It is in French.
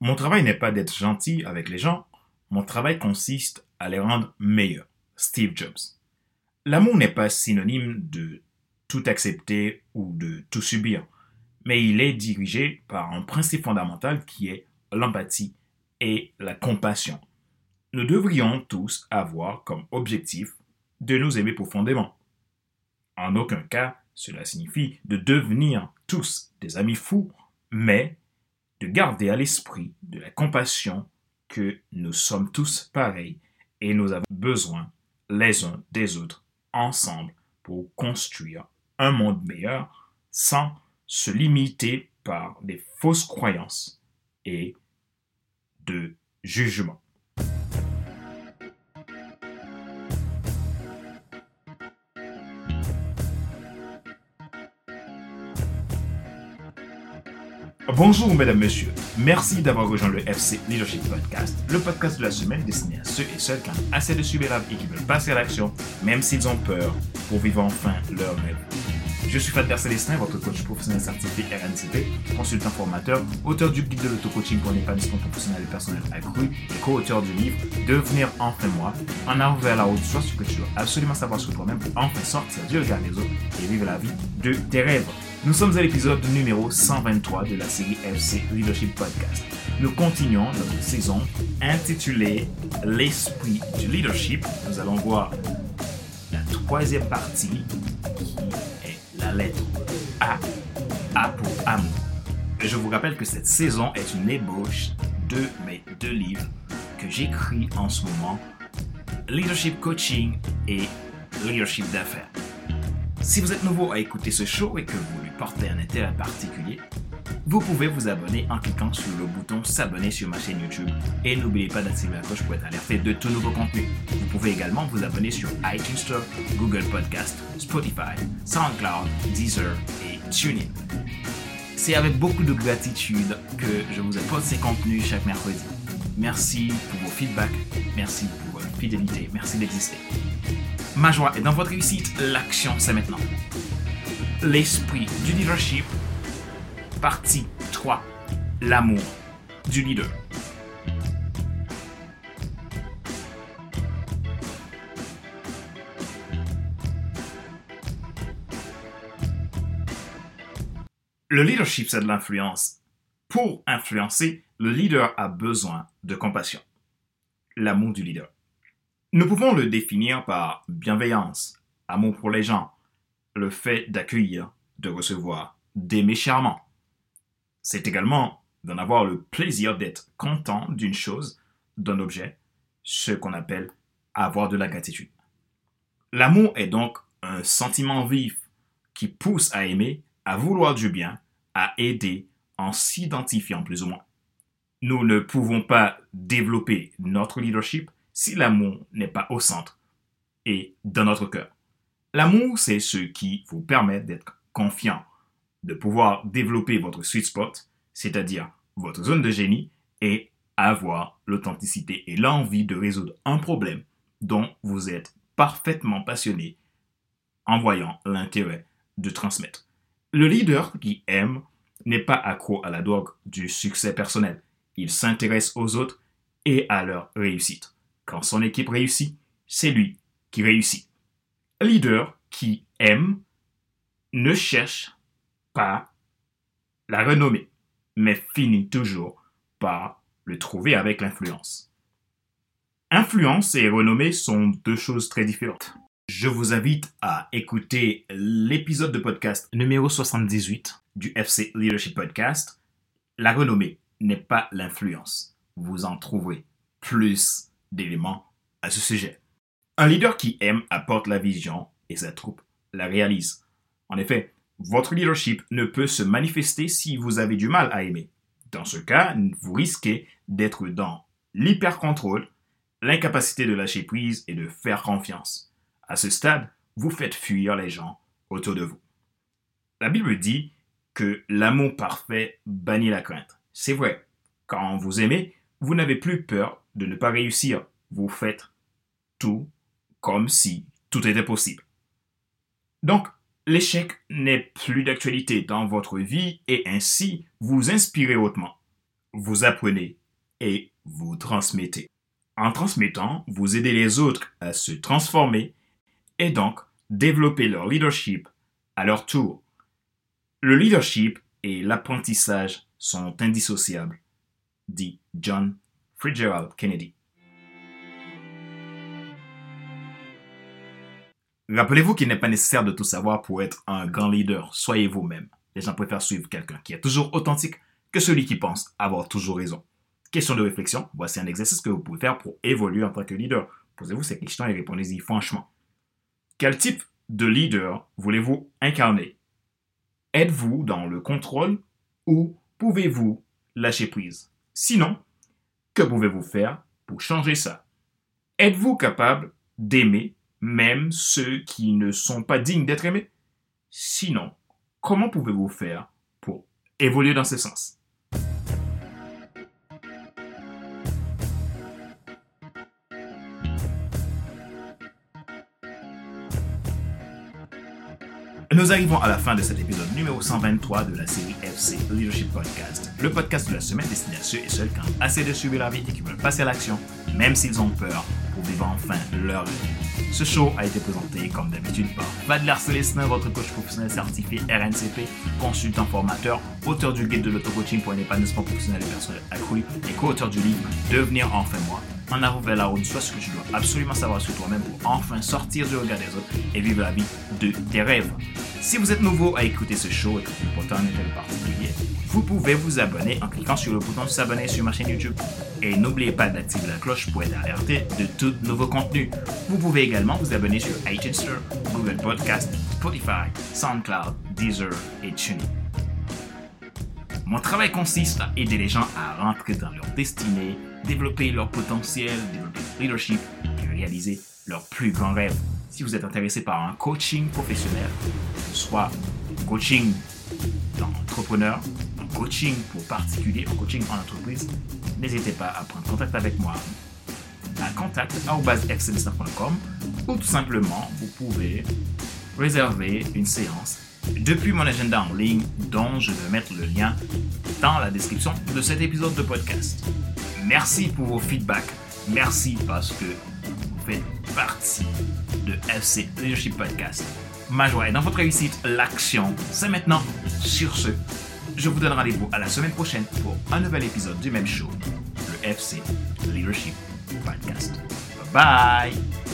Mon travail n'est pas d'être gentil avec les gens, mon travail consiste à les rendre meilleurs. Steve Jobs. L'amour n'est pas synonyme de tout accepter ou de tout subir, mais il est dirigé par un principe fondamental qui est l'empathie et la compassion. Nous devrions tous avoir comme objectif de nous aimer profondément. En aucun cas, cela signifie de devenir tous des amis fous, mais de garder à l'esprit de la compassion que nous sommes tous pareils et nous avons besoin les uns des autres ensemble pour construire un monde meilleur sans se limiter par des fausses croyances et de jugement. Bonjour mesdames, messieurs. Merci d'avoir rejoint le FC Leadership Podcast, le podcast de la semaine destiné à ceux et celles qui ont assez de subir et qui veulent passer à l'action, même s'ils ont peur, pour vivre enfin leur rêve. Je suis Fadler Célestin, votre coach professionnel certifié RNCP, consultant formateur, auteur du guide de l'auto-coaching pour l'épanouissement professionnel et personnel accru et co-auteur du livre Devenir enfin moi, en avant vers la haute soit ce que tu dois absolument savoir sur toi-même pour enfin sortir du regard des autres et vivre la vie de tes rêves. Nous sommes à l'épisode numéro 123 de la série FC Leadership Podcast. Nous continuons notre saison intitulée L'esprit du leadership. Nous allons voir la troisième partie qui est la lettre A. A pour amour. Je vous rappelle que cette saison est une ébauche de mes deux livres que j'écris en ce moment, Leadership Coaching et Leadership d'affaires. Si vous êtes nouveau à écouter ce show et que vous lui portez un intérêt particulier, vous pouvez vous abonner en cliquant sur le bouton s'abonner sur ma chaîne YouTube et n'oubliez pas d'activer la cloche pour être alerté de tout nouveau contenu. Vous pouvez également vous abonner sur iTunes Store, Google Podcast, Spotify, SoundCloud, Deezer et TuneIn. C'est avec beaucoup de gratitude que je vous apporte ces contenus chaque mercredi. Merci pour vos feedbacks, merci pour votre fidélité, merci d'exister. Ma joie est dans votre réussite, l'action c'est maintenant. L'esprit du leadership, partie 3, l'amour du leader. Le leadership, c'est de l'influence. Pour influencer, le leader a besoin de compassion. L'amour du leader. Nous pouvons le définir par bienveillance, amour pour les gens, le fait d'accueillir, de recevoir, d'aimer charmant. C'est également d'en avoir le plaisir d'être content d'une chose, d'un objet, ce qu'on appelle avoir de la gratitude. L'amour est donc un sentiment vif qui pousse à aimer, à vouloir du bien, à aider en s'identifiant plus ou moins. Nous ne pouvons pas développer notre leadership si l'amour n'est pas au centre et dans notre cœur. L'amour, c'est ce qui vous permet d'être confiant, de pouvoir développer votre sweet spot, c'est-à-dire votre zone de génie, et avoir l'authenticité et l'envie de résoudre un problème dont vous êtes parfaitement passionné en voyant l'intérêt de transmettre. Le leader qui aime n'est pas accro à la drogue du succès personnel. Il s'intéresse aux autres et à leur réussite. Quand son équipe réussit, c'est lui qui réussit. Leader qui aime ne cherche pas la renommée, mais finit toujours par le trouver avec l'influence. Influence et renommée sont deux choses très différentes. Je vous invite à écouter l'épisode de podcast numéro 78 du FC Leadership Podcast. La renommée n'est pas l'influence. Vous en trouverez plus d'éléments à ce sujet. Un leader qui aime apporte la vision et sa troupe la réalise. En effet, votre leadership ne peut se manifester si vous avez du mal à aimer. Dans ce cas, vous risquez d'être dans l'hyper-contrôle, l'incapacité de lâcher prise et de faire confiance. À ce stade, vous faites fuir les gens autour de vous. La Bible dit que l'amour parfait bannit la crainte. C'est vrai. Quand vous aimez, vous n'avez plus peur de ne pas réussir. Vous faites tout comme si tout était possible. Donc, l'échec n'est plus d'actualité dans votre vie et ainsi vous inspirez hautement. vous apprenez et vous transmettez. En transmettant, vous aidez les autres à se transformer et donc développer leur leadership à leur tour. Le leadership et l'apprentissage sont indissociables, dit John Fitzgerald Kennedy. Rappelez-vous qu'il n'est pas nécessaire de tout savoir pour être un grand leader. Soyez vous-même. Les gens préfèrent suivre quelqu'un qui est toujours authentique que celui qui pense avoir toujours raison. Question de réflexion, voici un exercice que vous pouvez faire pour évoluer en tant que leader. Posez-vous ces questions et répondez-y franchement. Quel type de leader voulez-vous incarner? Êtes-vous dans le contrôle ou pouvez-vous lâcher prise? Sinon, que pouvez-vous faire pour changer ça? Êtes-vous capable d'aimer même ceux qui ne sont pas dignes d'être aimés Sinon, comment pouvez-vous faire pour évoluer dans ce sens? Nous arrivons à la fin de cet épisode numéro 123 de la série FC Leadership Podcast, le podcast de la semaine destiné à ceux et celles qui ont assez de suivre la vie et qui veulent passer à l'action, même s'ils ont peur, pour vivre enfin leur vie. Ce show a été présenté, comme d'habitude, par Vadler Célestin, votre coach professionnel certifié RNCP, consultant formateur, auteur du guide de l'auto-coaching pour un épanouissement professionnel et personnel accru et co-auteur du livre Devenir enfin moi en avant vers la route, soit ce que tu dois absolument savoir sur toi-même pour enfin sortir du regard des autres et vivre la vie de tes rêves. Si vous êtes nouveau à écouter ce show et que vous portez un intérêt particulier, vous pouvez vous abonner en cliquant sur le bouton s'abonner sur ma chaîne YouTube. Et n'oubliez pas d'activer la cloche pour être alerté de tout nouveau contenu. Vous pouvez également vous abonner sur iTunes Google Podcast, Spotify, SoundCloud, Deezer et TuneIn. Mon travail consiste à aider les gens à rentrer dans leur destinée, développer leur potentiel, développer leur leadership et réaliser leurs plus grands rêves. Si vous êtes intéressé par un coaching professionnel, soit coaching d'entrepreneur, un coaching pour particulier, un coaching en entreprise, n'hésitez pas à prendre contact avec moi à contact.com ou tout simplement vous pouvez réserver une séance depuis mon agenda en ligne dont je vais mettre le lien dans la description de cet épisode de podcast. Merci pour vos feedbacks. Merci parce que vous faites partie de FC Leadership Podcast. Ma joie est dans votre réussite. L'action, c'est maintenant. Sur ce, je vous donne rendez-vous à la semaine prochaine pour un nouvel épisode du même show, le FC Leadership Podcast. Bye bye